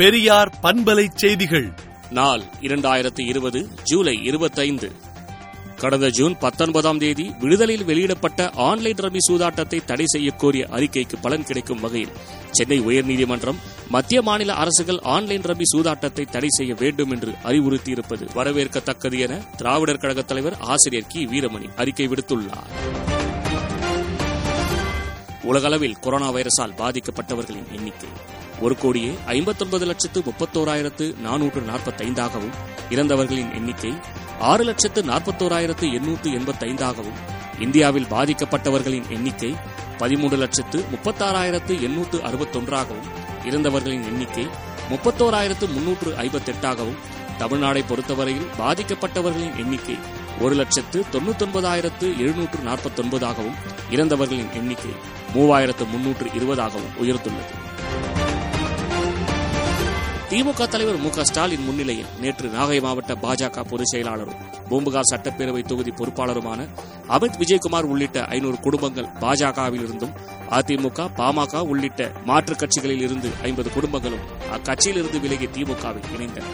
பெரியார் பண்பலை செய்திகள். நாள் இரண்டாயிரத்தி இருபது ஜூலை இருபத்தைந்து. கடந்த ஜூன் பத்தொன்பதாம் தேதி விடுதலையில் வெளியிடப்பட்ட ஆன்லைன் ரம்மி சூதாட்டத்தை தடை செய்யக்கோரிய அறிக்கைக்கு பலன் கிடைக்கும் வகையில் சென்னை உயர்நீதிமன்றம் மத்திய மாநில அரசுகள் ஆன்லைன் ரம்மி சூதாட்டத்தை தடை செய்ய வேண்டும் என்று அறிவுறுத்தியிருப்பது வரவேற்கத்தக்கது என திராவிடர் கழக தலைவர் ஆசிரியர் கி. வீரமணி அறிக்கை விடுத்துள்ளார். உலகளவில் கொரோனா வைரஸால் பாதிக்கப்பட்டவர்களின் எண்ணிக்கை ஒரு கோடியே ஐம்பத்தொன்பது லட்சத்து முப்பத்தோராயிரத்து நானூற்று நாற்பத்தைந்தாகவும் இறந்தவர்களின் எண்ணிக்கை ஆறு லட்சத்து நாற்பத்தோராயிரத்து எண்ணூற்று எண்பத்தைந்தாகவும் இந்தியாவில் பாதிக்கப்பட்டவர்களின் எண்ணிக்கை பதிமூன்று லட்சத்து முப்பத்தாறாயிரத்து எண்ணூற்று அறுபத்தொன்றாகவும் இறந்தவர்களின் எண்ணிக்கை முப்பத்தோராயிரத்து முன்னூற்று ஐம்பத்தெட்டாகவும் தமிழ்நாடை பொறுத்தவரையில் பாதிக்கப்பட்டவர்களின் எண்ணிக்கை ஒரு லட்சத்து தொண்ணூத்தொன்பதாயிரத்து எழுநூற்று நாற்பத்தொன்பதாகவும் இறந்தவர்களின் எண்ணிக்கை மூவாயிரத்து முன்னூற்று இருபதாகவும் உயர்ந்துள்ளது. திமுக தலைவர் மு க ஸ்டாலின் முன்னிலையில் நேற்று நாகை மாவட்ட பாஜக பொதுச் செயலாளரும் பூம்புகார் சட்டப்பேரவை தொகுதி பொறுப்பாளருமான அமித் விஜயகுமார் உள்ளிட்ட ஐநூறு குடும்பங்கள் பாஜகவில் இருந்தும் அதிமுக பாமக உள்ளிட்ட மாற்றுக் கட்சிகளில் இருந்து ஐம்பது குடும்பங்களும் அக்கட்சியிலிருந்து விலகி திமுகவில் இணைந்தன.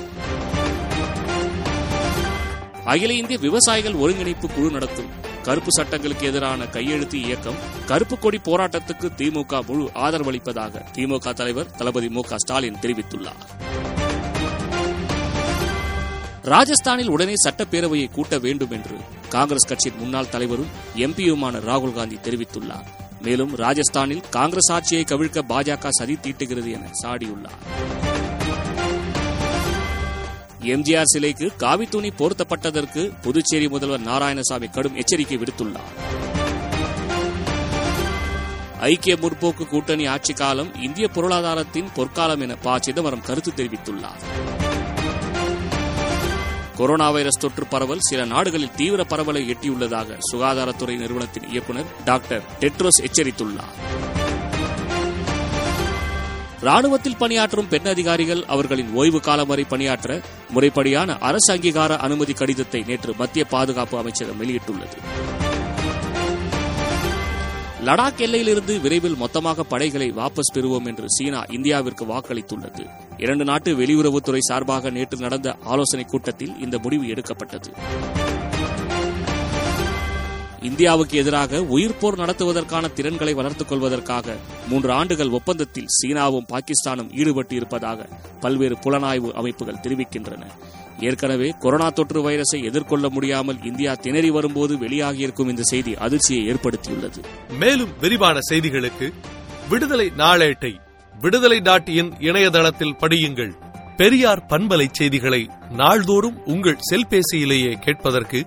அகில இந்திய விவசாயிகள் ஒருங்கிணைப்பு குழு நடத்தும் கருப்பு சட்டங்களுக்கு எதிரான கையெழுத்து இயக்கம் கருப்பு கொடி போராட்டத்துக்கு திமுக முழு ஆதரவளிப்பதாக திமுக தலைவர் தளபதி மு ஸ்டாலின் தெரிவித்துள்ளார். ராஜஸ்தானில் உடனே சட்டப்பேரவையை கூட்ட வேண்டும் என்று காங்கிரஸ் கட்சியின் முன்னாள் தலைவரும் எம்பியுமான ராகுல் காந்தி தெரிவித்துள்ளார். மேலும் ராஜஸ்தானில் காங்கிரஸ் ஆட்சியை கவிழ்க்க பாஜக சதி தீட்டுகிறது என சாடியுள்ளார். எம்ஜிஆர் சிலைக்கு காவி துணி புதுச்சேரி முதல்வர் நாராயணசாமி கடும் எச்சரிக்கை விடுத்துள்ளார். ஐக்கிய முற்போக்கு கூட்டணி ஆட்சி காலம் இந்திய பொருளாதாரத்தின் பொற்காலம் என ப. சிதம்பரம் கருத்து தெரிவித்துள்ளார். கொரோனா வைரஸ் தொற்று பரவல் சில நாடுகளில் தீவிர பரவலை எட்டியுள்ளதாக சுகாதாரத்துறை நிறுவனத்தின் இயக்குநர் டாக்டர் டெட்ரோஸ் எச்சரித்துள்ளார். ராணுவத்தில் பணியாற்றும் பெண் அதிகாரிகள் அவர்களின் ஓய்வு காலம் வரை பணியாற்ற முறைப்படியான அரசு அங்கீகார அனுமதி கடிதத்தை நேற்று மத்திய பாதுகாப்பு அமைச்சகம் வெளியிட்டுள்ளது. லடாக் எல்லையிலிருந்து விரைவில் மொத்தமாக படைகளை வாபஸ் பெறுவோம் என்று சீனா இந்தியாவிற்கு வாக்களித்துள்ளது. இரண்டு நாட்டு வெளியுறவுத்துறை சார்பாக நேற்று நடந்த ஆலோசனைக் கூட்டத்தில் இந்த முடிவு எடுக்கப்பட்டது. இந்தியாவுக்கு எதிராக உயிர்ப்போர் நடத்துவதற்கான திறன்களை வளர்த்துக் கொள்வதற்காக மூன்று ஆண்டுகள் ஒப்பந்தத்தில் சீனாவும் பாகிஸ்தானும் ஈடுபட்டு இருப்பதாக பல்வேறு புலனாய்வு அமைப்புகள் தெரிவிக்கின்றன. ஏற்கனவே கொரோனா தொற்று வைரஸை எதிர்கொள்ள முடியாமல் இந்தியா திணறி வரும்போது வெளியாகியிருக்கும் இந்த செய்தி அதிர்ச்சியை ஏற்படுத்தியுள்ளது. மேலும் விரிவான செய்திகளுக்கு விடுதலை நாளேட்டை விடுதலை டாட் இன் இணையதளத்தில் படியுங்கள். பெரியார் பண்பலை செய்திகளை நாள்தோறும் உங்கள் செல்பேசியிலேயே கேட்பதற்கு